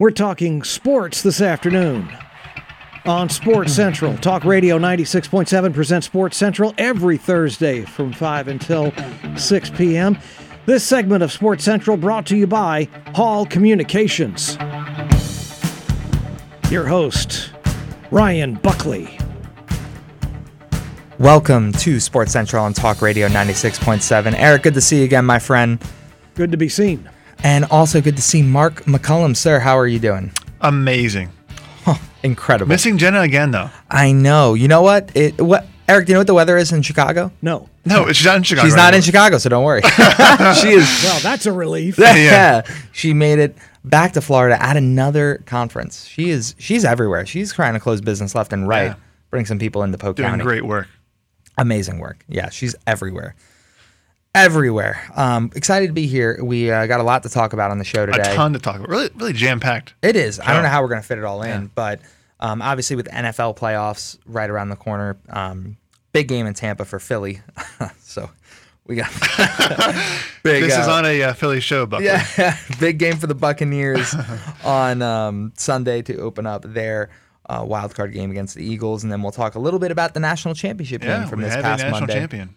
We're talking sports this afternoon on Sports Central. Talk Radio 96.7 presents Sports Central every Thursday from 5 until 6 p.m. This segment of Sports Central brought to you by Hall Communications. Your host, Ryan Buckley. Welcome to Sports Central on Talk Radio 96.7. Eric, good to see you again, my friend. Good to be seen. And also good to see Mark McCullum. Sir, how are you doing? Amazing. Incredible. Missing Jenna again, though. I know. You know what? It what Eric, do you know what the weather is in Chicago? No. No, she's not in Chicago. She's not in. Chicago, so don't worry. she is Well, that's a relief. yeah. She made it back to Florida at another conference. She is she's everywhere. She's trying to close business left and right. Yeah. Bring some people into Polk Doing County. great work. amazing work. Yeah, she's everywhere. Everywhere. Um, excited to be here. We uh, got a lot to talk about on the show today. A ton to talk about. Really, really jam packed. It is. I don't know how we're going to fit it all in, Yeah. but um, obviously with NFL playoffs right around the corner, um, big game in Tampa for Philly. so we got big. This is uh, on a uh, Philly show, Buckley. yeah, big game for the Buccaneers on um, Sunday to open up their uh, wild card game against the Eagles, and then we'll talk a little bit about the national championship Yeah, game from this past Monday. champion.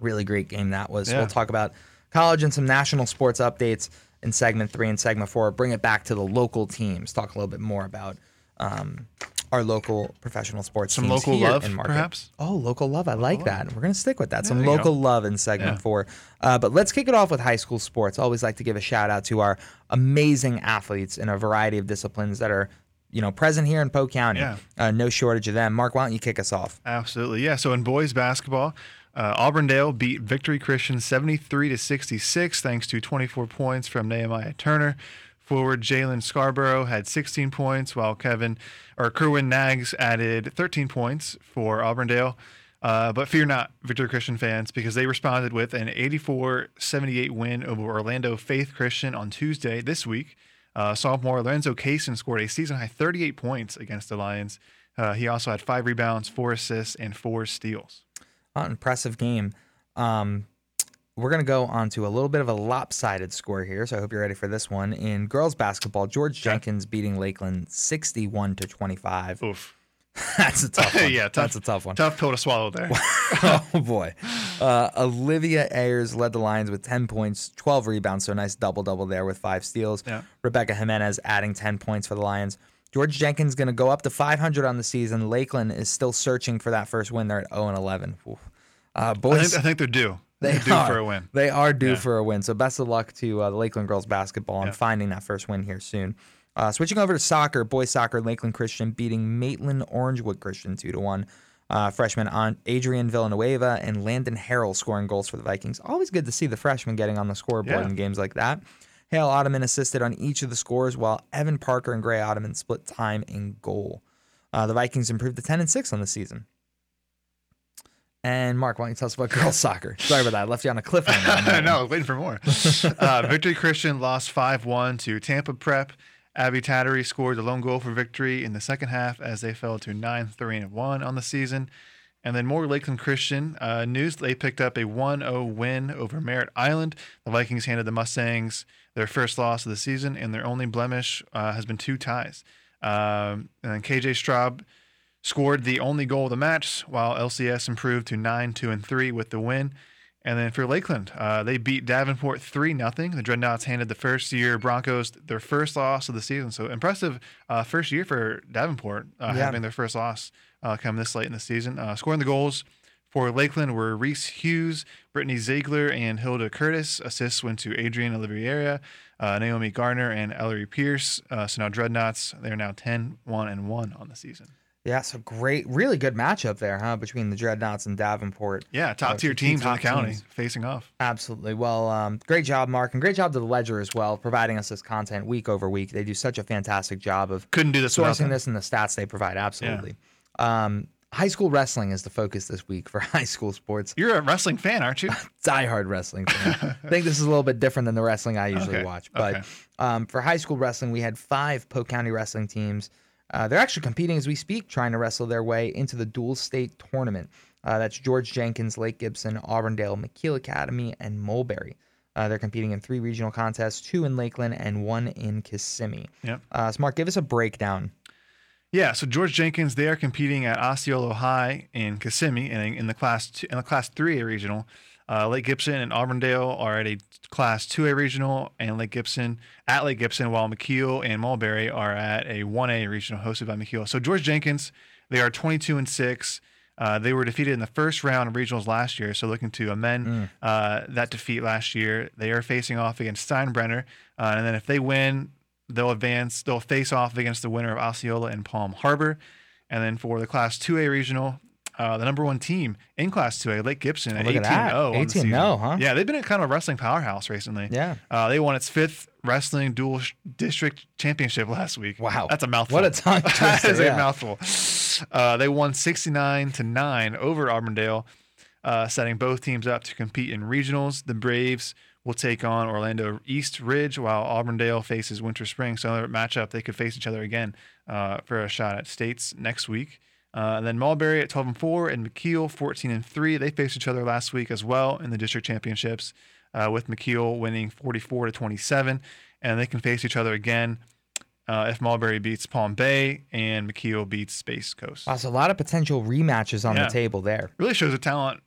Really great game that was. Yeah. We'll talk about college and some national sports updates in segment three and segment four. Bring it back to the local teams. Talk a little bit more about um, our local professional sports Some teams local here love, in Market. perhaps? Oh, local love. I like that. We're gonna stick with that. Some local go. love in segment Yeah. four. Uh, but let's kick it off with high school sports. Always like to give a shout out to our amazing athletes in a variety of disciplines that are. You know, present here in Polk County. Yeah. Uh, no shortage of them. Mark, why don't you kick us off? Absolutely. Yeah. So in boys basketball, uh, Auburndale beat Victory Christian 73 to 66 thanks to 24 points from Nehemiah Turner. Forward Jalen Scarborough had 16 points, while Kevin or Kerwin Nags added 13 points for Auburndale. Uh, but fear not, Victory Christian fans, because they responded with an 84 78 win over Orlando Faith Christian on Tuesday this week. Uh, sophomore Lorenzo Kaysen scored a season high 38 points against the Lions. Uh, he also had five rebounds, four assists, and four steals. Uh, impressive game. Um, we're going to go on to a little bit of a lopsided score here, so I hope you're ready for this one. In girls basketball, George Jenkins beating Lakeland 61 to 25. Oof. That's a tough one. yeah, tough, That's a tough one. Tough pill to swallow there. oh boy. Uh, Olivia Ayers led the Lions with 10 points, 12 rebounds, so nice double double there with five steals. Yeah. Rebecca Jimenez adding 10 points for the Lions. George Jenkins going to go up to 500 on the season. Lakeland is still searching for that first win. They're at 0 and 11. Oof. Uh, I boys, think, I think they're due. they They're due are. for a win. They are due Yeah. for a win. So best of luck to uh, the Lakeland girls basketball and Yeah. finding that first win here soon. Uh, switching over to soccer, boys soccer, Lakeland Christian beating Maitland Orangewood Christian two to one. Uh, freshman on Adrian Villanueva and Landon Harrell scoring goals for the Vikings. Always good to see the freshmen getting on the scoreboard Yeah. in games like that. Hale Ottoman assisted on each of the scores, while Evan Parker and Gray Ottoman split time in goal. Uh, the Vikings improved to 10 and 6 on the season. And Mark, why don't you tell us about girls soccer? Sorry about that. I left you on a cliffhanger. no, I I was waiting for more. uh, Victory Christian lost 5 1 to Tampa Prep. Abby Tattery scored the lone goal for victory in the second half as they fell to 9 3 and 1 on the season. And then more Lakeland Christian uh, news they picked up a 1 0 win over Merritt Island. The Vikings handed the Mustangs their first loss of the season, and their only blemish uh, has been two ties. Um, and then KJ Straub scored the only goal of the match, while LCS improved to 9 2 and 3 with the win. And then for Lakeland, uh, they beat Davenport 3 0. The Dreadnoughts handed the first year Broncos their first loss of the season. So impressive uh, first year for Davenport, uh, Yeah. having their first loss uh, come this late in the season. Uh, scoring the goals for Lakeland were Reese Hughes, Brittany Ziegler, and Hilda Curtis. Assists went to Adrian Oliviera, uh, Naomi Garner, and Ellery Pierce. Uh, so now Dreadnoughts, they're now 10 1 and 1 on the season. Yeah, so great, really good matchup there, huh? Between the Dreadnoughts and Davenport. Yeah, top Uh, tier two teams in top the county teams. facing off. Absolutely. Well, um, great job, Mark, and great job to the Ledger as well, providing us this content week over week. They do such a fantastic job of Couldn't do this without sourcing this and the stats they provide. Absolutely. Um, high school wrestling is the focus this week for high school sports. You're a wrestling fan, aren't you? diehard wrestling fan. I think this is a little bit different than the wrestling I usually Okay, watch. But okay. um, for high school wrestling, we had five Polk County wrestling teams. Uh, they're actually competing as we speak, trying to wrestle their way into the dual state tournament. Uh, that's George Jenkins, Lake Gibson, Auburndale, McKeel Academy, and Mulberry. Uh, they're competing in three regional contests, two in Lakeland and one in Kissimmee. Yep. Uh, so, Mark, give us a breakdown. Yeah, so George Jenkins, they are competing at Osceola High in Kissimmee in, in the class two, in the class 3A regional. Uh, Lake Gibson and Auburndale are at a class 2A regional and Lake Gibson at Lake Gibson while McKeel and Mulberry are at a 1A regional hosted by McKeel. So George Jenkins, they are 22 and 6. Uh, they were defeated in the first round of regionals last year, so looking to amend uh, that defeat last year. They are facing off against Steinbrenner, uh, and then if they win, they'll advance. They'll face off against the winner of Osceola and Palm Harbor, and then for the Class 2A regional, uh, the number one team in Class 2A, Lake Gibson, at look 18 0 18-0, huh? Yeah, they've been a kind of wrestling powerhouse recently. Yeah. Uh, they won its fifth wrestling dual sh- district championship last week. Wow. That's a mouthful. What a tongue that twister, is yeah. a mouthful. Uh, they won 69 to 9 over Auburndale, uh, setting both teams up to compete in regionals. The Braves will take on Orlando East Ridge while Auburndale faces Winter Spring. So another matchup they could face each other again uh, for a shot at states next week. Uh, and then Mulberry at 12 and 4 and McKeel 14 and 3. They faced each other last week as well in the district championships, uh, with McKeel winning 44 to 27. And they can face each other again uh, if Mulberry beats Palm Bay and McKeel beats Space Coast. Wow, so a lot of potential rematches on Yeah. the table there. Really shows the talent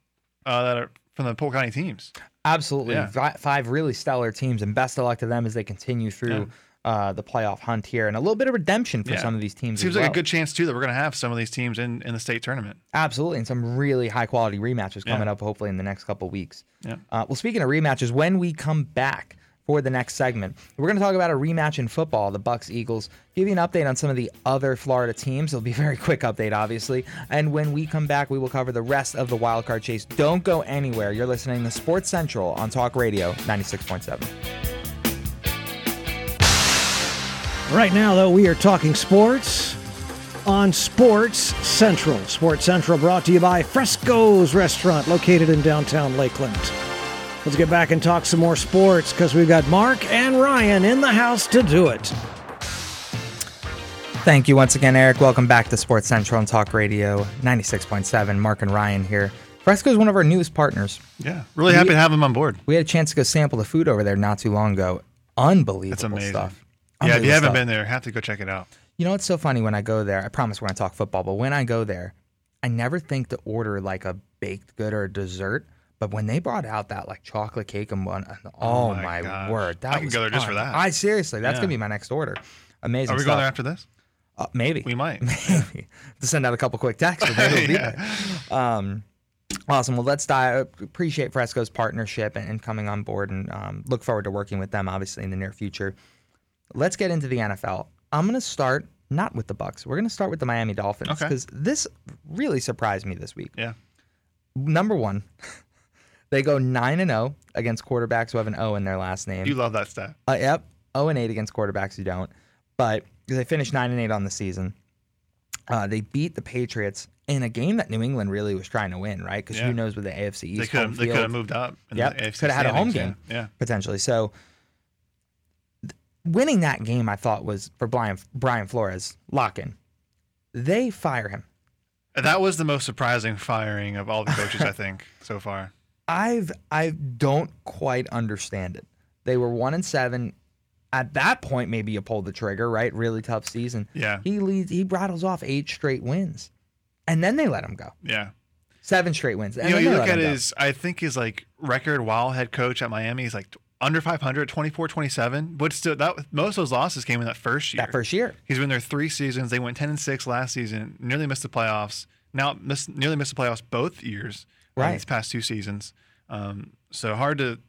uh, that are from the Polk County teams. Absolutely. Yeah. Five really stellar teams, and best of luck to them as they continue through uh, the playoff hunt here. And a little bit of redemption for Yeah. some of these teams. Seems like a good chance too that we're going to have some of these teams in, in the state tournament. Absolutely, and some really high quality rematches coming Yeah. up hopefully in the next couple weeks. Yeah. Uh, well, speaking of rematches, when we come back for the next segment, we're going to talk about a rematch in football, the Bucks Eagles. Give you an update on some of the other Florida teams. It'll be a very quick update, obviously. And when we come back, we will cover the rest of the wild card chase. Don't go anywhere. You're listening to Sports Central on Talk Radio 96.7. Right now, though, we are talking sports on Sports Central. Sports Central brought to you by Fresco's Restaurant, located in downtown Lakeland. Let's get back and talk some more sports because we've got Mark and Ryan in the house to do it. Thank you once again, Eric. Welcome back to Sports Central on Talk Radio 96.7. Mark and Ryan here. Fresco is one of our newest partners. Yeah. Really happy to have them on board. We had a chance to go sample the food over there not too long ago. Unbelievable That's amazing. stuff. Yeah, if you Unbelievable haven't stuff. been there, have to go check it out. You know, it's so funny when I go there. I promise we're going to talk football, but when I go there, I never think to order like a baked good or a dessert. But when they brought out that like chocolate cake and one, oh, my my, gosh. word, that I was go there just for that. I seriously, that's Yeah. gonna be my next order. Amazing. Are we stuff. going there after this? Uh, maybe We might. maybe to send out a couple quick texts. Maybe Yeah. Um, awesome. Well, let's dive. Appreciate Fresco's partnership and, and coming on board, and um, look forward to working with them. Obviously, in the near future. Let's get into the NFL. I'm gonna start not with the Bucks. We're gonna start with the Miami Dolphins Okay. because this really surprised me this week. Yeah. Number one, they go nine and zero against quarterbacks who have an O in their last name. You love that stat. Uh, yep, 0 and 8 against quarterbacks who don't. But they finished 9 and 8 on the season. Uh, they beat the Patriots in a game that New England really was trying to win, right? Because Yeah. who knows with the AFC East They could have they could have moved up. Yeah, Yep, coulda had a home game. Yeah. potentially. So th- winning that game, I thought was for Brian Brian Flores lock in. They fire him. That was the most surprising firing of all the coaches, I think, so far. I've I don't quite understand it. They were one and seven. At that point, maybe you pulled the trigger, right? Really tough season. Yeah. He leads. He rattles off eight straight wins, and then they let him go. Yeah. Seven straight wins. And you know, you look at him go. his, I think his like record while head coach at Miami is like under 500, 24, 27. But still, that most of those losses came in that first year. that first year. He's been there three seasons. They went 10 and 6 last season, nearly missed the playoffs. Now, missed, nearly missed the playoffs both years, Right. These past two seasons. Um, so hard to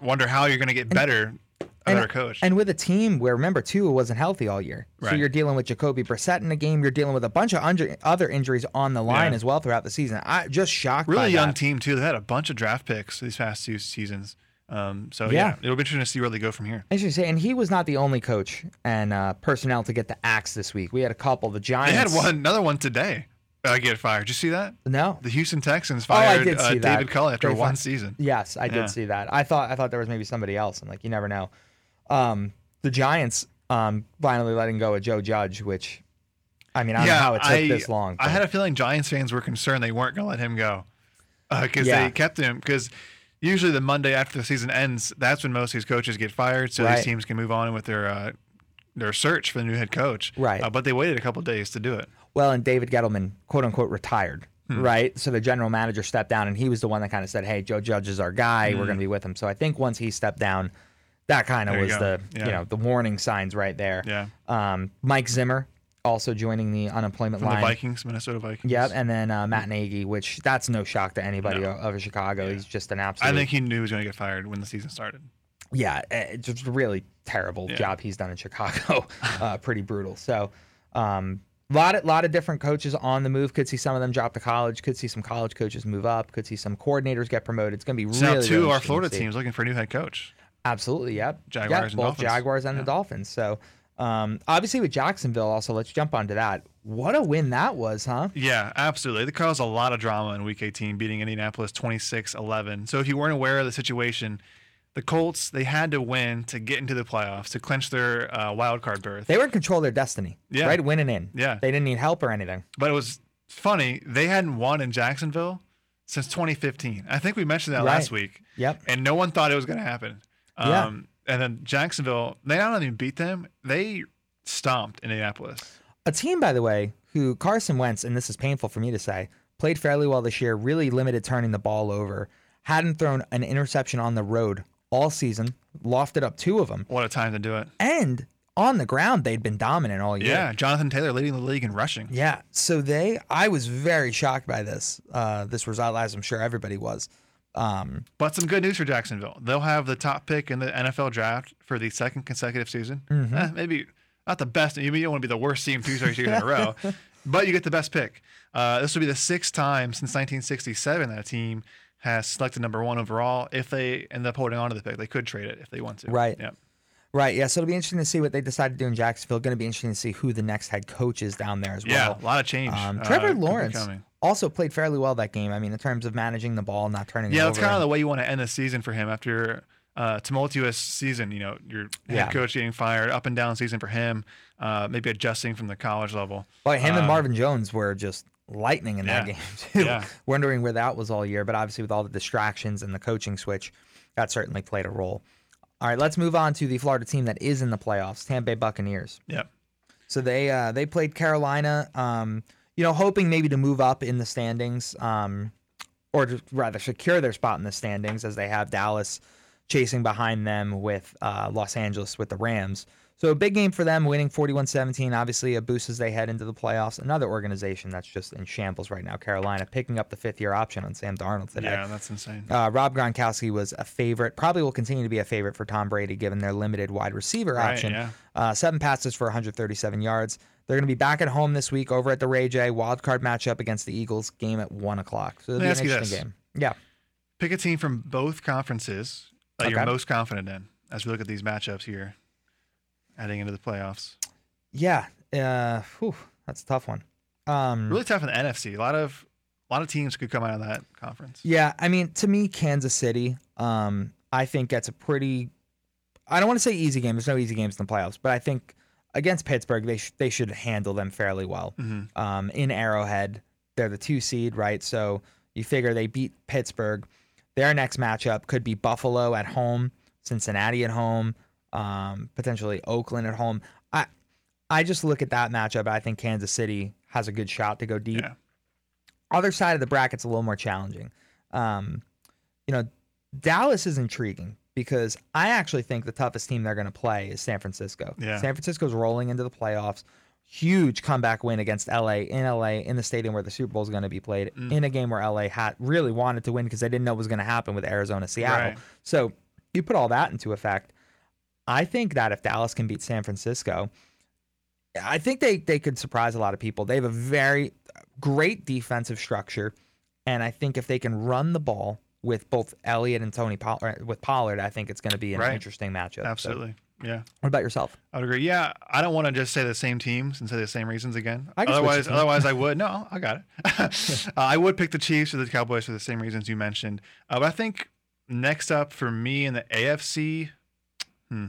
wonder how you're going to get better, a better coach. And with a team where remember Tua wasn't healthy all year, so Right. you're dealing with Jacoby Brissett in the game. You're dealing with a bunch of under, other injuries on the line Yeah. as well throughout the season. I just shocked. by really young that. team, too. They had a bunch of draft picks these past two seasons. Um, so, Yeah. yeah. it'll be interesting to see where they go from here. I should say, and he was not the only coach and uh, personnel to get the axe this week. We had a couple. The Giants. They Giants. had one, another one today. Uh, get fired. Did you see that? No. The Houston Texans Oh, I fired did uh, see that. David Culley after They one season. Yes, I did Yeah. see that. I thought I thought there was maybe somebody else. I'm like, you never know. Um, the Giants um, finally letting go of Joe Judge, which I mean, I don't know how it took I, this long. I had a feeling Giants fans were concerned they weren't going to let him go because Yeah. they kept him because usually the Monday after the season ends, that's when most of these coaches get fired, so Right. these teams can move on with their uh, their search for the new head coach. Right. Uh, but they waited a couple days to do it. Well, and David Gettleman, quote unquote, retired, Hmm. right? So the general manager stepped down, and he was the one that kind of said, "Hey, Joe Judge is our guy. We're going to be with him." So I think once he stepped down, that kind of Hmm. There you was the Yeah. you know the warning signs right there. Yeah. Um, Mike Zimmer also joining the unemployment From line. the Vikings, Minnesota Vikings. Yep, and then uh, Matt Nagy, which that's no shock to anybody No. of Chicago. He's just an absolute. I think he knew he was going to get fired when the season started. yeah, eh, it's just a really terrible Yeah. job he's done in Chicago. uh, pretty brutal. So, um, lot of lot of different coaches on the move. Could see some of them drop to college. Could see some college coaches move up. Could see some coordinators get promoted. It's going to be So really now two really of our Florida teams looking for a new head coach. Absolutely, yep. Jaguars Yep, and both Dolphins. Jaguars and the Dolphins. So, um, obviously with Jacksonville, also let's jump onto that. What a win that was, huh? Yeah, absolutely. They caused a lot of drama in Week 18, beating Indianapolis 26-11. So if you weren't aware of the situation, the Colts they had to win to get into the playoffs to clinch their uh, wild card berth. They were in control of their destiny. Yeah. Right, winning in. Yeah. They didn't need help or anything. But it was funny. They hadn't won in Jacksonville since 2015. I think we mentioned that last Right. week. Yep. And no one thought it was going to happen. Yeah. Um, And then Jacksonville, they not only beat them, they stomped Indianapolis. A team, by the way, who Carson Wentz, and this is painful for me to say, played fairly well this year, really limited turning the ball over, hadn't thrown an interception on the road all season, lofted up two of them, What a time to do it. and on the ground, they'd been dominant all year. Yeah. Jonathan Taylor leading the league in rushing. Yeah. So they, I was very shocked by this, uh, this result, as I'm sure everybody was. Um, But some good news for Jacksonville. They'll have the top pick in the NFL draft for the second consecutive season. Mm-hmm. Eh, maybe not the best. You don't want to be the worst team two straight years in a row, but you get the best pick. Uh, this will be the sixth time since 1967 that a team has selected number one overall. If they end up holding on to the pick, they could trade it if they want to. Right. Yeah. right. Yeah. So it'll be interesting to see what they decide to do in Jacksonville. Going to be interesting to see who the next head coach is down there as Yeah. well. a lot of change. Um, uh, Trevor be Lawrence also played fairly well that game. I mean, in terms of managing the ball, not turning it Yeah, that's kind of the way you want to end the season for him after a tumultuous season. You know, your head Yeah. coach getting fired, up and down season for him, uh, maybe adjusting from the college level. But him and Um, Marvin Jones were just lightning in that game too. Yeah. Wondering where that was all year, but obviously with all the distractions and the coaching switch, that certainly played a role. All right, let's move on to the Florida team that is in the playoffs, Tampa Bay Buccaneers. Yeah. So they uh, they played Carolina, um, you know, hoping maybe to move up in the standings, um, or to rather secure their spot in the standings, as they have Dallas chasing behind them with uh, Los Angeles with the Rams. So a big game for them, winning 41-17. Obviously, a boost as they head into the playoffs. Another organization that's just in shambles right now, Carolina, picking up the fifth-year option on Sam Darnold today. Yeah, that's insane. Uh, Rob Gronkowski was a favorite, probably will continue to be a favorite for Tom Brady given their limited wide receiver Right, option. yeah. Uh, seven passes for 137 yards. They're going to be back at home this week over at the Ray Jay wild card matchup against the Eagles. Game at one o'clock. So it'll Let me be ask an interesting this. game. Yeah. Pick a team from both conferences that you're most confident in as we look at these matchups here, heading into the playoffs. Yeah. Uh, whew, that's a tough one. Um, Really tough in the NFC. A lot of a lot of teams could come out of that conference. Yeah, I mean, to me, Kansas City, um, I think gets a pretty. I don't want to say easy game. There's no easy games in the playoffs, but I think against Pittsburgh, they sh- they should handle them fairly well. Mm-hmm. Um, in Arrowhead, they're the two seed, right? So you figure they beat Pittsburgh. Their next matchup could be Buffalo at home, Cincinnati at home, um, potentially Oakland at home. I I just look at that matchup. I think Kansas City has a good shot to go deep Yeah. other side of the bracket's a little more challenging. Um, you know, Dallas is intriguing because I actually think the toughest team they're going to play is San Francisco. Yeah. San Francisco's rolling into the playoffs. Huge comeback win against LA in LA in the stadium where the Super Bowl is going to be played Mm. in a game where LA had really wanted to win because they didn't know what was going to happen with Arizona Seattle. Right. So you put all that into effect. I think that if Dallas can beat San Francisco, I think they they could surprise a lot of people. They have a very great defensive structure, and I think if they can run the ball with both Elliott and Tony Pollard, with Pollard, I think it's going to be an Right. interesting matchup. So, Absolutely. Yeah. what about yourself? I would agree. Yeah, I don't want to just say the same teams and say the same reasons again. I otherwise, otherwise I would. No, I got it. uh, I would pick the Chiefs or the Cowboys for the same reasons you mentioned. Uh, but I think next up for me in the AFC, hmm,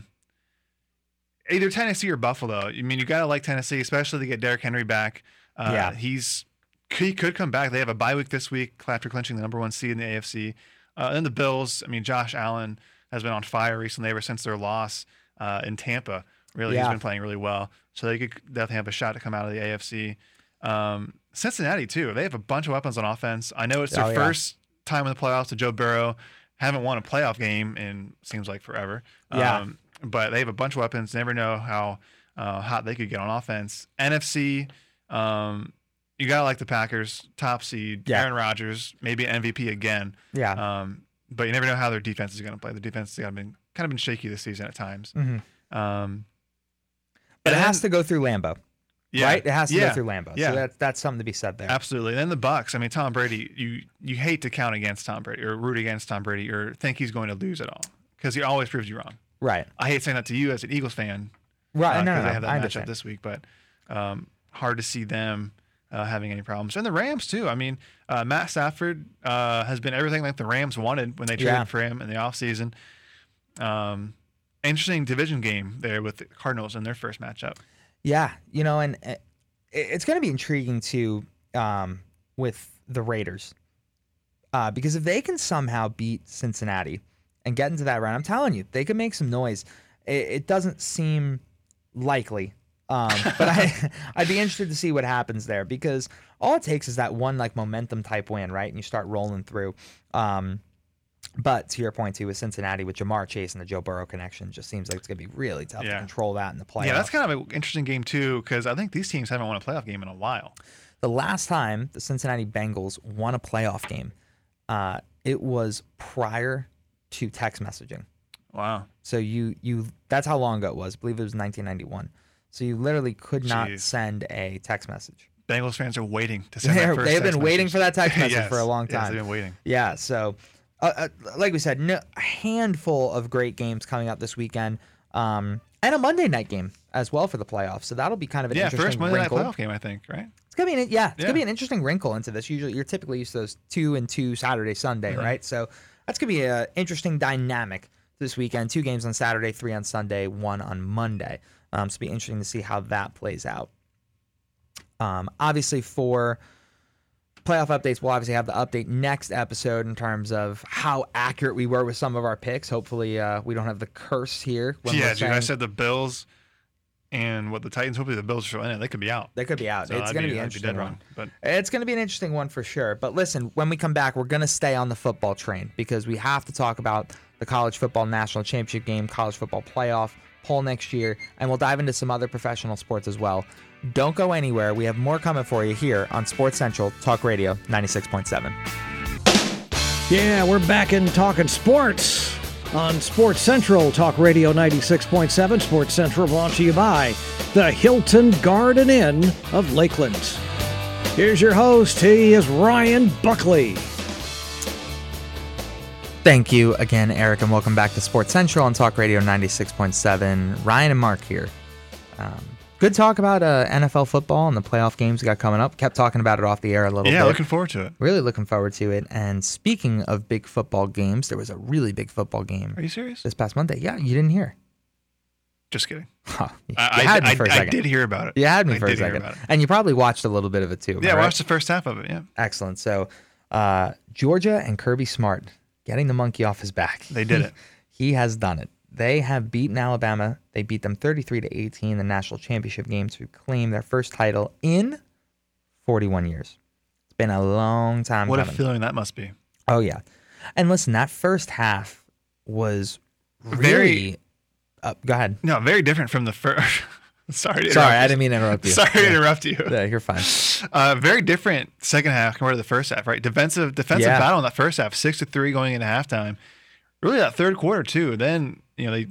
either Tennessee or Buffalo. I mean, you gotta like Tennessee, especially to get Derrick Henry back. Uh, Yeah. he's he could come back. They have a bye week this week after clinching the number one seed in the AFC. Uh, then the Bills. I mean, Josh Allen has been on fire recently ever since their loss uh, in Tampa. Really, Yeah. he's been playing really well. So they could definitely have a shot to come out of the AFC. Um, Cincinnati too. They have a bunch of weapons on offense. I know it's their Oh, yeah. first time in the playoffs to Joe Burrow. Haven't won a playoff game in seems like forever. Yeah. Um, but they have a bunch of weapons. Never know how uh, hot they could get on offense. NFC. Um, you gotta like the Packers, top seed. Yeah. Aaron Rodgers, maybe MVP again. Yeah. Um, but you never know how their defense is going to play. The defense has been kind of been shaky this season at times. Mhm. Um, But it has then- to go through Lambeau, yeah, right? It has to yeah, go through Lambeau. Yeah. So that's that's something to be said there. absolutely. And then the Bucks. I mean, Tom Brady. You you hate to count against Tom Brady or root against Tom Brady or think he's going to lose at all because he always proves you wrong. Right. I hate saying that to you as an Eagles fan Right. because no, no, they have that I matchup understand. this week, but um, hard to see them uh, having any problems. And the Rams too. I mean, uh, Matt Stafford uh, has been everything that the Rams wanted when they traded Yeah. for him in the offseason. Um, interesting division game there with the Cardinals in their first matchup. Yeah, you know, and uh, it- it's going to be intriguing too um, with the Raiders uh, because if they can somehow beat Cincinnati and get into that round, I'm telling you, they could make some noise. It, it doesn't seem likely, um, but I I'd be interested to see what happens there because all it takes is that one like momentum type win, right? And you start rolling through. Um, but to your point too, with Cincinnati, with Ja'Marr Chase and the Joe Burrow connection, just seems like it's going to be really tough to control that in the playoffs. Yeah, that's kind of an interesting game too because I think these teams haven't won a playoff game in a while. The last time the Cincinnati Bengals won a playoff game, uh, it was prior to text messaging. Wow. So you you that's how long ago it was. I believe it was 1991. So you literally could not Jeez. send a text message. Bengals fans are waiting to send They're- that first they've been waiting for that text message Yes, for a long yes, time. they've been waiting. Yeah. So, uh, uh, like we said, no, a handful of great games coming up this weekend, um, and a Monday night game as well for the playoffs. So that'll be kind of an Yeah, interesting first Monday wrinkle. night playoff game, I think, right? It's gonna be an, yeah, it's Yeah. gonna be an interesting wrinkle into this. Usually, you're typically used to those two and two Saturday, Sunday, Mm-hmm. right? So that's gonna be an interesting dynamic this weekend. Two games on Saturday, three on Sunday, one on Monday. Um, so it'll be interesting to see how that plays out. Um, obviously, for playoff updates, we'll obviously have the update next episode in terms of how accurate we were with some of our picks. Hopefully, uh, we don't have the curse here. When yeah, dude. I said the Bills and what the Titans. Hopefully, the Bills are still in it. They could be out. they could be out. So it's going to be, I'd interesting. dead one. wrong. But It's going to be an interesting one for sure. But listen, when we come back, we're going to stay on the football train because we have to talk about the college football national championship game, college football playoff poll next year, and we'll dive into some other professional sports as well. Don't go anywhere. We have more coming for you here on Sports Central Talk Radio 96.7. Yeah, we're back in talking sports on Sports Central Talk Radio 96.7. Sports Central brought to you by the Hilton Garden Inn of Lakeland. Here's your host. He is Ryan Buckley. Thank you again, Eric, and welcome back to Sports Central on Talk Radio 96.7. Ryan and Mark here. Um, good talk about uh, NFL football and the playoff games we got coming up. Kept talking about it off the air a little yeah, bit. looking forward to it. Really looking forward to it. And speaking of big football games, there was a really big football game Are you serious? this past Monday. Yeah, you didn't hear. Just kidding. Huh, you I, had I, me for a I, second. I did hear about it. You had me for a second. And you probably watched a little bit of it too. Yeah, I watched the first half of it. Yeah, Excellent. So, uh, Georgia and Kirby Smart getting the monkey off his back. they did it. he has done it. They have beaten Alabama. They beat them 33 to 18 in the national championship game to claim their first title in 41 years. It's been a long time What a feeling that must be. oh yeah. And listen, that first half was really Very- uh, go ahead. No, very different from the first. Sorry, to Sorry, I didn't mean to interrupt you. Sorry to interrupt you. Yeah, you're fine. Uh, very different second half compared to the first half, right? Defensive defensive Yeah. battle in that first half, six to three going into halftime. Really, that third quarter too. Then you know they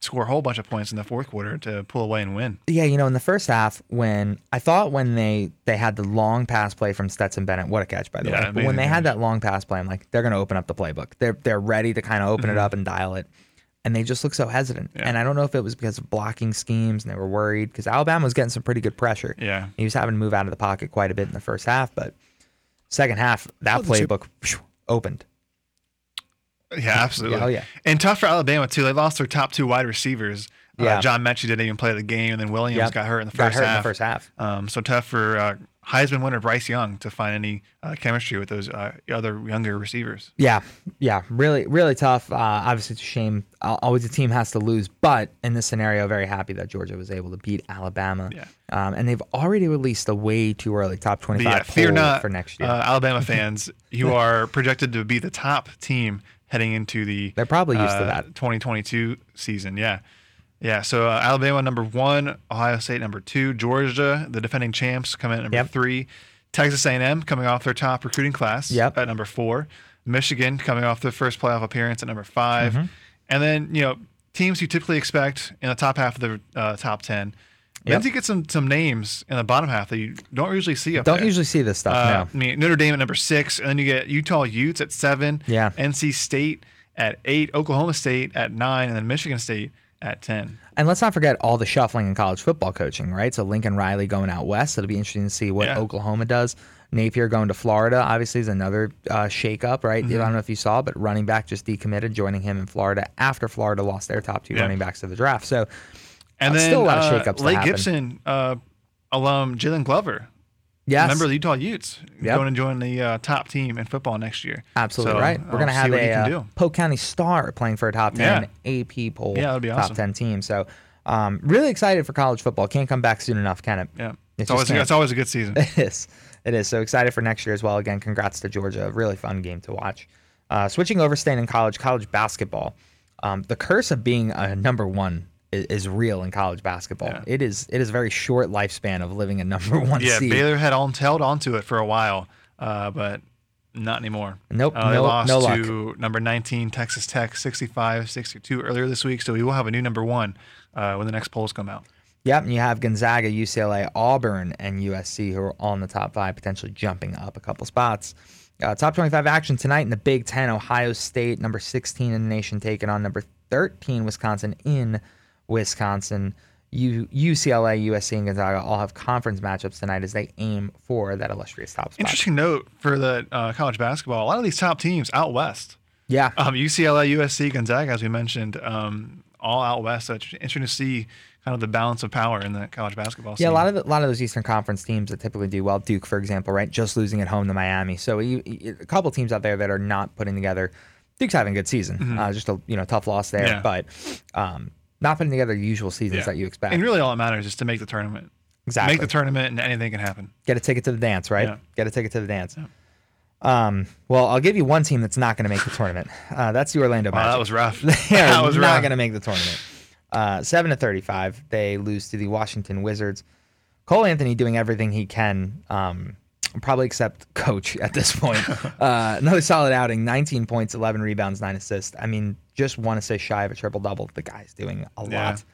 score a whole bunch of points in the fourth quarter to pull away and win. Yeah, you know, in the first half, when I thought when they they had the long pass play from Stetson Bennett, what a catch by the Yeah, way. But when they had that long pass play, I'm like, they're gonna open up the playbook. They're they're ready to kind of open Mm-hmm. it up and dial it, and they just look so hesitant. Yeah. And I don't know if it was because of blocking schemes and they were worried because Alabama was getting some pretty good pressure. Yeah. he was having to move out of the pocket quite a bit in the first half, but second half that Well, the playbook phew, opened. Yeah, absolutely. oh, yeah. And tough for Alabama too. They lost their top two wide receivers. Yeah. Uh, John Metchie didn't even play the game, and then Williams Yep. got hurt in the Got first hurt in half. the first half. Um, so tough for uh, Heisman winner Bryce Young to find any uh, chemistry with those uh, other younger receivers. Yeah, yeah, really, really tough. Uh, obviously, it's a shame. Uh, always a team has to lose, but in this scenario, very happy that Georgia was able to beat Alabama. Yeah. Um, and they've already released a way too early top twenty-five yeah, poll fear not, for next year. Uh, Alabama fans. You are projected to be the top team heading into the They're probably used to uh, that. 2022 season. Yeah, yeah. So uh, Alabama number one, Ohio State number two, Georgia, the defending champs, coming in at number Yep. three, Texas A&M coming off their top recruiting class Yep. at number four, Michigan coming off their first playoff appearance at number 5 Mm-hmm. and then you know teams you typically expect in the top half of the uh, top ten. Then you get some some names in the bottom half that you don't usually see up Don't there. usually see this stuff. Uh, no. I mean, Notre Dame at number six, and then you get Utah Utes at seven. Yeah. NC State at eight, Oklahoma State at nine, and then Michigan State at ten. And let's not forget all the shuffling in college football coaching, right? So Lincoln Riley going out west. It'll be interesting to see what Yeah. Oklahoma does. Napier going to Florida, obviously, is another uh, shakeup, right? Mm-hmm. I don't know if you saw, but running back just decommitted, joining him in Florida after Florida lost their top two Yeah. running backs to the draft. So And Uh, then still a lot of uh, shakeups to Lake. Gibson uh, alum Jalen Glover, yes, member of the Utah Utes, Yep. going to join the uh, top team in football next year. Absolutely So, right. We're going to have a uh. Polk County Star playing for a top 10 AP poll Yeah, that'd be top 10 team. So um, really excited for college football. Can't come back soon enough, can it? Yeah, It it's always it's always a good season. It is. It is. So excited for next year as well. Again, congrats to Georgia. Really fun game to watch. Uh, switching over, staying in college, college basketball. Um, the curse of being a number one is, is real in college basketball. Yeah. It is. It is a very short lifespan of living a number one yeah, seed. Baylor had on, held onto it for a while, uh, but not anymore. Nope, Uh, they no- lost no to number 19 Texas Tech 65-62 earlier this week, so we will have a new number one uh, when the next polls come out. Yep, and you have Gonzaga, UCLA, Auburn, and USC who are all in the top five, potentially jumping up a couple spots. Uh, top 25 action tonight in the Big Ten. Ohio State, number 16 in the nation, taking on number 13, Wisconsin in Wisconsin. U- UCLA, USC, and Gonzaga all have conference matchups tonight as they aim for that illustrious top spot. Interesting note for the uh, college basketball: a lot of these top teams out west, Yeah, um, UCLA, USC, Gonzaga, as we mentioned, um, all out west. So it's interesting to see kind of the balance of power in the college basketball. Yeah, a lot of the, a lot of those Eastern Conference teams that typically do well. Duke, for example, right, just losing at home to Miami. So you, you- a couple teams out there that are not putting together. Duke's having a good season. Uh, just a you know tough loss there, Mm-hmm. Yeah. but um, not putting together the usual seasons Yeah. that you expect. And really, all that matters is to make the tournament. Exactly. Make the tournament, and anything can happen. Get a ticket to the dance, right? Yeah. Get a ticket to the dance. Um, well, I'll give you one team that's not going to make the tournament. Uh, that's the Orlando Wow, Magic. that was rough. They are that was not rough. going to make the tournament. Uh, Seven to thirty-five, they lose to the Washington Wizards. Cole Anthony doing everything he can, um, probably except coach at this point. uh, another solid outing: 19 points, 11 rebounds, nine assists. I mean, just one assist shy of a triple double. The guy's doing a Yeah. lot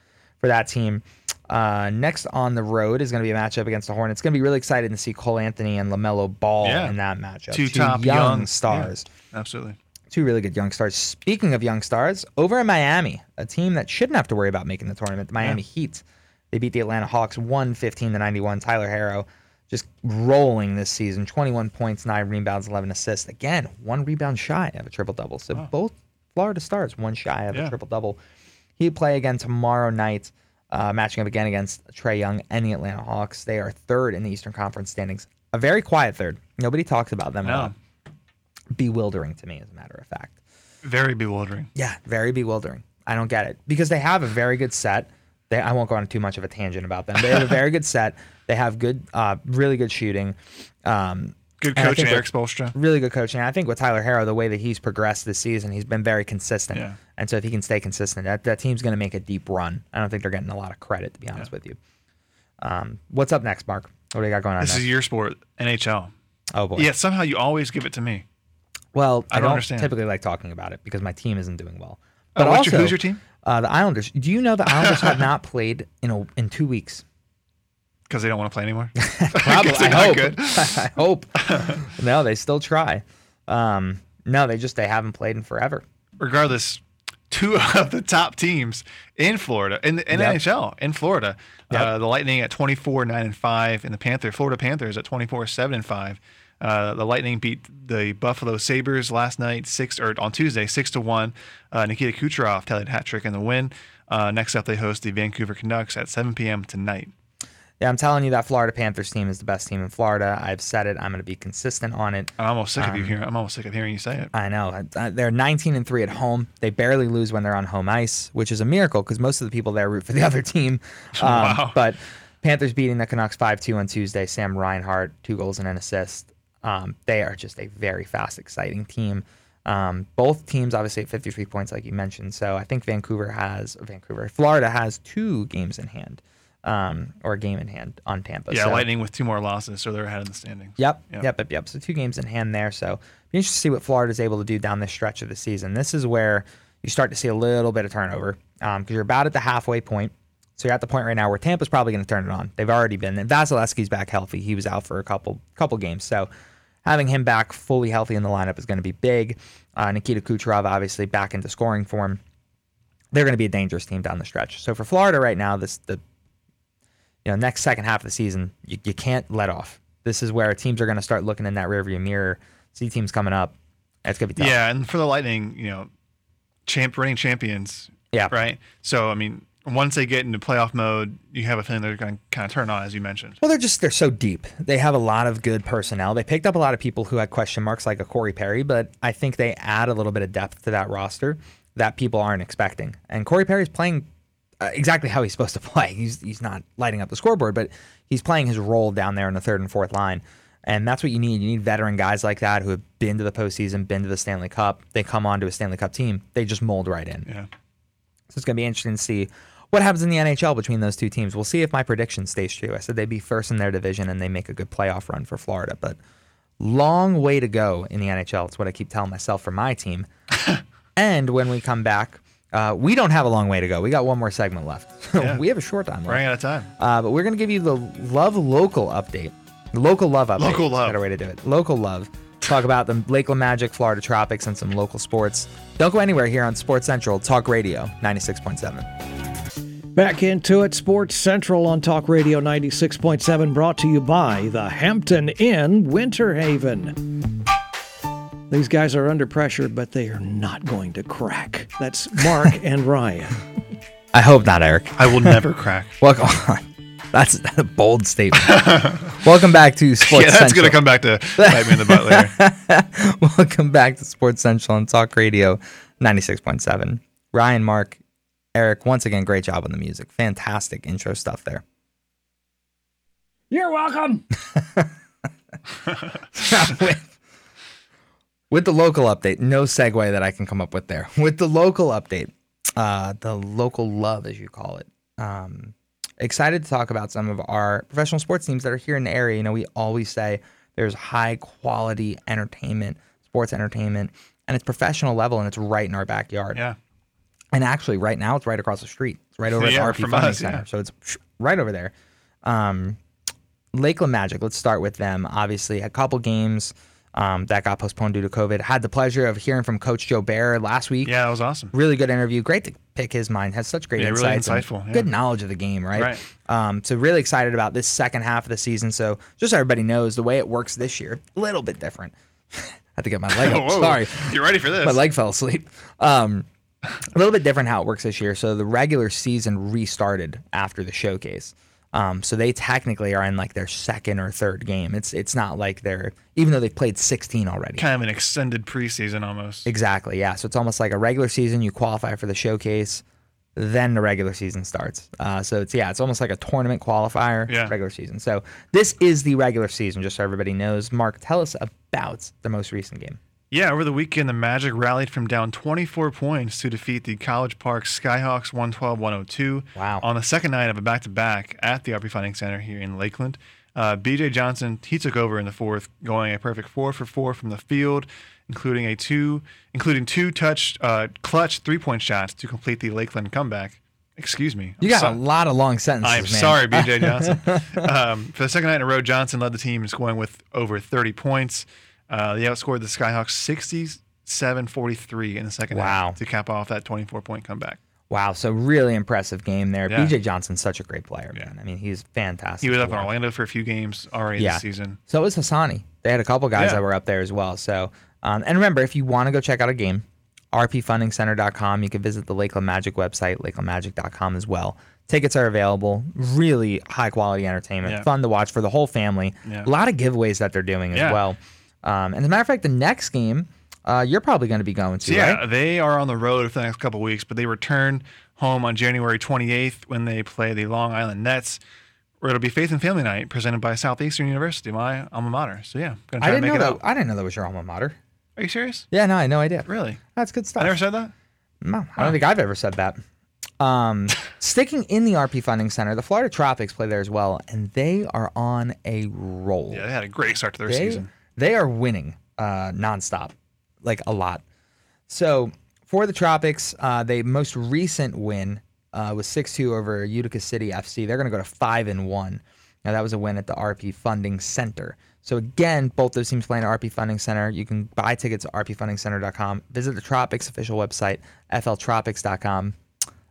for that team. Uh, next on the road is going to be a matchup against the Hornets. It's going to be really exciting to see Cole Anthony and LaMelo Ball Yeah. in that matchup. Two top young, young- stars Absolutely. two really good young stars. Speaking of young stars, over in Miami, a team that shouldn't have to worry about making the tournament, the Miami Heat. They beat the Atlanta Hawks 115 to 91. Tyler Herro just rolling this season 21 points, 9 rebounds, 11 assists. Again, one rebound shy of a triple double. So both Florida stars, one shy of a triple double. He'll play again tomorrow night, uh, matching up again against Trae Young and the Atlanta Hawks. They are third in the Eastern Conference standings. A very quiet third. Nobody talks about them at No. all. Bewildering to me, as a matter of fact. Very bewildering. Yeah, very bewildering. I don't get it because they have a very good set. They, I won't go on too much of a tangent about them. They have a very good set. They have good, uh, really good shooting. Um, Good coaching, Erik Spoelstra. Really good coaching. I think with Tyler Herro, the way that he's progressed this season, he's been very consistent. Yeah. And so if he can stay consistent, that, that team's going to make a deep run. I don't think they're getting a lot of credit, to be honest with you. Um, what's up next, Mark? What do you got going on This next? is your sport, NHL. oh boy. Yeah. somehow you always give it to me. Well, I, I don't don't, understand. typically like talking about it because my team isn't doing well. Oh, But what's also, your- who's your team? Uh, the Islanders. Do you know the Islanders have not played in a, in two weeks? Because they don't want to play anymore. Probably. I hope. good. I hope. no, they still try. Um, no, they just they haven't played in forever. Regardless, two of the top teams in Florida, in the in Yep. NHL, in Florida, Yep. uh, the Lightning at 24, 9 and 5, and the Panther, Florida Panthers at 24, 7 and 5. Uh, the Lightning beat the Buffalo Sabres last night, six or on Tuesday, six to one. Uh, Nikita Kucherov tallied hat trick in the win. Uh, next up, they host the Vancouver Canucks at 7 p.m. tonight. Yeah, I'm telling you that Florida Panthers team is the best team in Florida. I've said it. I'm going to be consistent on it. I'm almost sick of Um, you hearing. I'm almost sick of hearing you say it. I know. Uh, They're 19 and 3 at home. They barely lose when they're on home ice, which is a miracle because most of the people there root for the other team. Um, Wow. But Panthers beating the Canucks 5 2 on Tuesday. Sam Reinhart, two goals and an assist. Um, they are just a very fast, exciting team. Um, both teams obviously at 53 points, like you mentioned. So I think Vancouver has, Vancouver, Florida has two games in hand, um, or a game in hand on Tampa. Yeah, So- Lightning with two more losses, so they're ahead in the standings. Yep, Yep. yep, yep, yep. So two games in hand there. So be interested to see what Florida's able to do down this stretch of the season. This is where you start to see a little bit of turnover because you're about at the halfway point. So you're at the point right now where Tampa's probably going to turn it on. They've already been. And Vasilevskiy's back healthy. He was out for a couple couple games. So having him back fully healthy in the lineup is going to be big. Uh, Nikita Kucherov obviously back into scoring form. They're going to be a dangerous team down the stretch. So for Florida right now, this the you know next second half of the season, you, you can't let off. This is where teams are going to start looking in that rearview mirror, see teams coming up. It's going to be tough. Yeah, and for the Lightning, you know, champ reigning champions, Yeah. right? So I mean, once they get into playoff mode, you have a feeling they're going to kind of turn on, as you mentioned. Well, they're just they're so deep. They have a lot of good personnel. They picked up a lot of people who had question marks, like a Corey Perry, but I think they add a little bit of depth to that roster that people aren't expecting. And Corey Perry's playing uh, exactly how he's supposed to play. He's he's not lighting up the scoreboard, but he's playing his role down there in the third and fourth line. And that's what you need. You need veteran guys like that who have been to the postseason, been to the Stanley Cup. They come on to a Stanley Cup team. They just mold right in. Yeah. So it's going to be interesting to see what happens in the NHL between those two teams. We'll see if my prediction stays true. I said they'd be first in their division and they make a good playoff run for Florida, but long way to go in the NHL. It's what I keep telling myself for my team. and when we come back, uh, we don't have a long way to go. We got one more segment left. Yeah. we have a short time left. Running out of time. Uh, but we're going to give you the Love Local update. Local love update. Local love. Better way to do it. Local love. Talk about the Lakeland Magic, Florida Tropics, and some local sports. Don't go anywhere here on Sports Central Talk Radio 96.7. Back into it, Sports Central on Talk Radio 96.7, brought to you by the Hampton Inn, Winter Haven. These guys are under pressure, but they are not going to crack. That's Mark and Ryan. I hope not, Eric. I will never crack. Welcome on. That's a bold statement. Welcome back to Sports yeah, that's Central. going to come back to bite me in the butt later. Welcome back to Sports Central on Talk Radio 96.7. Ryan, Mark, Eric, once again, great job on the music. Fantastic intro stuff there. You're welcome. with, with the local update, no segue that I can come up with there. With the local update, uh, the local love, as you call it. Um, excited to talk about some of our professional sports teams that are here in the area. You know, we always say there's high quality entertainment, sports entertainment, and it's professional level and it's right in our backyard. Yeah. And actually, right now, it's right across the street. It's right over Yeah, at the RP Funding us, Center. yeah. So it's right over there. Um, Lakeland Magic, let's start with them. Obviously, a couple games um, that got postponed due to COVID. Had the pleasure of hearing from Coach Joe Bear last week. Yeah, that was awesome. Really good interview. Great to pick his mind. Has such great Yeah, really insights. and insightful, yeah. Good knowledge of the game, right? Right. Um, so really excited about this second half of the season. So just so everybody knows, the way it works this year, a little bit different. I had to get my leg up. Sorry You're ready for this? my leg fell asleep. Um, a little bit different how it works this year. So the regular season restarted after the showcase. Um, so they technically are in like their second or third game. It's it's not like they're even though they've played 16 already. kind of an extended preseason almost. Exactly. Yeah. So it's almost like a regular season. You qualify for the showcase, then the regular season starts. Uh, so it's yeah, it's almost like a tournament qualifier. Yeah. Regular season. So this is the regular season, just so everybody knows. Mark, tell us about the most recent game. Yeah, over the weekend, the Magic rallied from down 24 points to defeat the College Park Skyhawks 112 102. Wow. On the second night of a back to back at the RP Funding Center here in Lakeland. Uh, BJ Johnson, he took over in the fourth, going a perfect four for four from the field, including a two, including two touch, uh, clutch three point shots to complete the Lakeland comeback. Excuse me. You I'm got so- a lot of long sentences. I'm man. sorry, BJ Johnson. um, for the second night in a row, Johnson led the team in scoring with over 30 points. Uh, they outscored the Skyhawks 67 43 in the second Wow. half to cap off that 24 point comeback. Wow, so really impressive game there. Yeah. BJ Johnson's such a great player, Yeah. man. I mean, he's fantastic. He was up in. Orlando for a few games already Yeah. this season. So it was Hassani. They had a couple guys Yeah. that were up there as well. So, um, and remember, if you want to go check out a game, rpfundingcenter.com. You can visit the Lakeland Magic website, lakelandmagic.com as well Tickets are available. Really high quality entertainment. Fun to watch for the whole family. A lot of giveaways that they're doing as well. Um, and as a matter of fact, the next game uh, you're probably going to be going to, yeah, right? they are on the road for the next couple weeks, but they return home on January 28th when they play the Long Island Nets, where it'll be Faith and Family Night presented by Southeastern University, my alma mater. So yeah, gonna try I didn't make know it that. out. I didn't know that was your alma mater. Are you serious? Yeah, no, I had no idea. Really? That's good stuff. I never said that. No, I don't think I've ever said that. Um, sticking in the RP Funding Center, the Florida Tropics play there as well, and they are on a roll. Yeah, they had a great start to their they, season. They are winning uh, nonstop, like a lot. So for the Tropics, uh, they most recent win uh, was six two over Utica City FC. They're going to go to five and one. Now that was a win at the RP Funding Center. So again, both those teams playing at RP Funding Center. You can buy tickets at rpfundingcenter.com. Visit the Tropics official website, fltropics.com.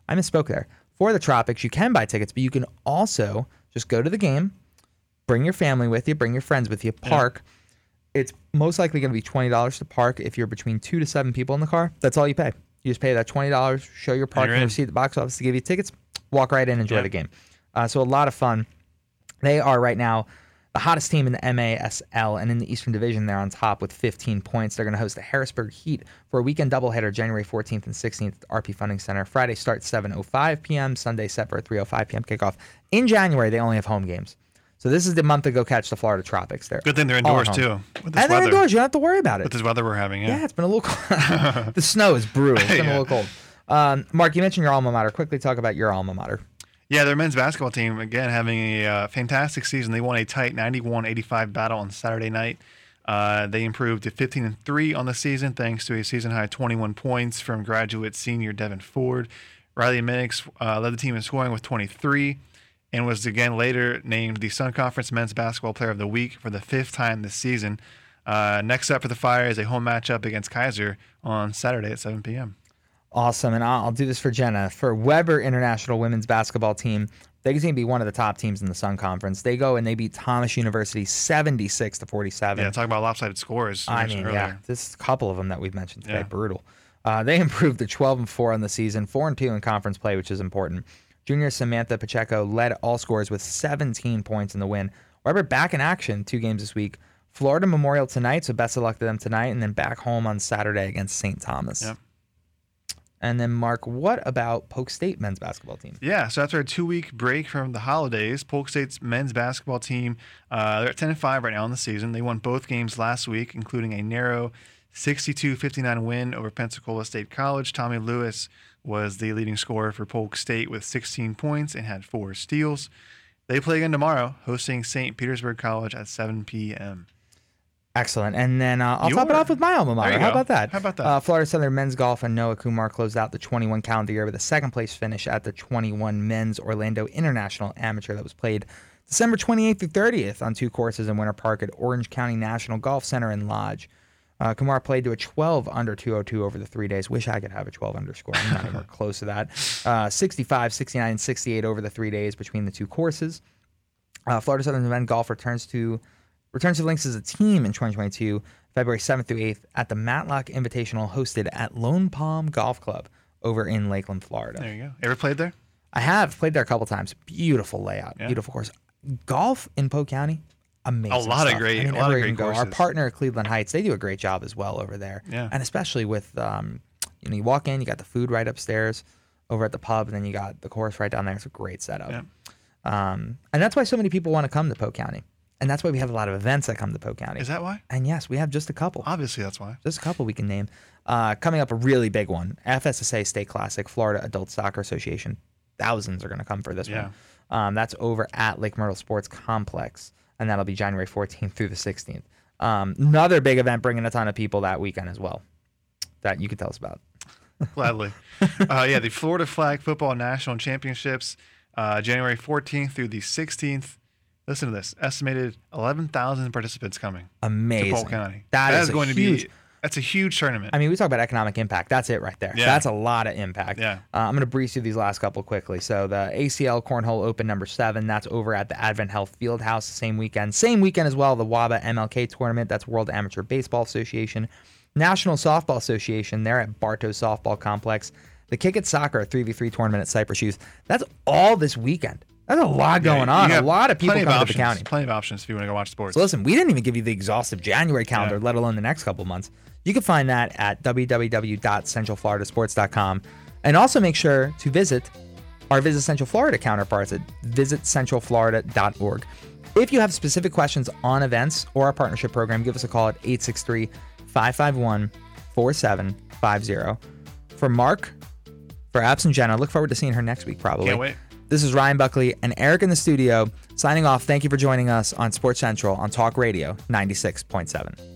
I misspoke there. For the Tropics, you can buy tickets, but you can also just go to the game, bring your family with you, bring your friends with you, park. It's most likely going to be twenty dollars to park if you're between two to seven people in the car. That's all you pay. You just pay that twenty dollars, show your parking in. receipt at the box office to give you tickets, walk right in, enjoy Yeah. the game. Uh, so a lot of fun. They are right now the hottest team in the MASL and in the Eastern Division. They're on top with 15 points. They're going to host the Harrisburg Heat for a weekend doubleheader January 14th and 16th at the RP Funding Center. Friday starts 7:05 p.m. Sunday set for a 3:05 p.m. kickoff. In January, they only have home games. So this is the month to go catch the Florida Tropics. There. Good thing they're indoors too. With this And they're weather. indoors. You don't have to worry about it. With this weather we're having, yeah. Yeah, it's been a little cold. the snow is brutal. It's been a little cold. Um, Mark, you mentioned your alma mater. Quickly talk about your alma mater. Yeah, their men's basketball team again having a uh, fantastic season. They won a tight 91-85 battle on Saturday night. Uh, they improved to 15 and three on the season thanks to a season high 21 points from graduate senior Devin Ford. Riley Minix uh, led the team in scoring with 23 and was again later named the Sun Conference Men's Basketball Player of the Week for the fifth time this season. Uh, next up for the Fire is a home matchup against Keiser on Saturday at 7 p.m. Awesome. And I'll, do this for Jenna. For Webber International Women's Basketball Team, they're going to be one of the top teams in the Sun Conference. They go and they beat Thomas University 76 to 47. Yeah, talk about lopsided scores. I mean, yeah, earlier. this a couple of them that we've mentioned today. Yeah. Brutal. Uh, they improved to 12 and 4 on the season, 4 and 2 in conference play, which is important. Junior Samantha Pacheco led all scores with 17 points in the win. Webber back in action two games this week. Florida Memorial tonight, so best of luck to them tonight, and then back home on Saturday against St. Thomas. Yep. And then, Mark, what about Polk State men's basketball team? Yeah, so after a two-week break from the holidays, Polk State's men's basketball team uh, they're at 10 and 5 right now in the season. They won both games last week, including a narrow 62-59 win over Pensacola State College. Tommy Lewis was the leading scorer for Polk State with 16 points and had four steals. They play again tomorrow, hosting St. Petersburg College at 7 p.m. Excellent. And then uh, I'll top it off with my alma mater. How go. about that? How about that? Uh, Florida Southern men's golf and Noah Kumar closed out the 21 calendar year with a second place finish at the 21 men's Orlando International Amateur that was played December 28th through 30th on two courses in Winter Park at Orange County National Golf Center and Lodge. Uh, Kumar played to a 12 under 202 over the three days. Wish I could have a 12 underscore. I'm not anywhere close to that. Uh, 65, 69, and 68 over the three days between the two courses. Uh, Florida Southern men's golf returns to returns to links as a team in 2022, February 7th through 8th at the Matlock Invitational hosted at Lone Palm Golf Club over in Lakeland, Florida. There you go. Ever played there? I have played there a couple times. Beautiful layout, Yeah. beautiful course. Golf in Polk County, amazing. A lot of great- I mean, a lot of great go. Our partner at Cleveland Heights, they do a great job as well over there. Yeah. and especially with um, you know, you walk in, you got the food right upstairs over at the pub, and then you got the course right down there. It's a great setup. Yeah. Um, and that's why so many people want to come to Polk County, and that's why we have a lot of events that come to Polk County. Is that why? And yes, we have just a couple. Obviously, that's why. Just a couple we can name. Uh, coming up, a really big one FSSA State Classic, Florida Adult Soccer Association. Thousands are going to come for this Yeah. one. Um, that's over at Lake Myrtle Sports Complex, and that'll be January 14th through the 16th. Um, another big event bringing a ton of people that weekend as well that you could tell us about. Gladly. uh, yeah, the Florida Flag Football National Championships, uh, January 14th through the 16th. Listen to this: estimated 11,000 participants coming Amazing. to Polk County. That that is is, going to be. That's a huge tournament. I mean, we talk about economic impact. That's it right there. Yeah. That's a lot of impact. Yeah. Uh, I'm going to breeze through these last couple quickly. So the ACL Cornhole Open number seven, that's over at the Advent Health Fieldhouse the same weekend. Same weekend as well, the WABA MLK tournament. That's World Amateur Baseball Association. National Softball Association, they're at Bartow Softball Complex. The Kick It Soccer 3v3 tournament at Cypress Youth. That's all this weekend. That's a lot going on. A lot of people coming to the county. Plenty of options if you want to go watch sports. So listen, we didn't even give you the exhaustive January calendar, Yeah. let alone the next couple months. You can find that at www.centralfloridasports.com. And also make sure to visit our Visit Central Florida counterparts at visitcentralflorida.org. If you have specific questions on events or our partnership program, give us a call at 863 551 4750. For Mark, for Abs and Jenna, look forward to seeing her next week probably. Can't wait. This is Ryan Buckley and Eric in the studio signing off. Thank you for joining us on Sports Central on Talk Radio 96.7.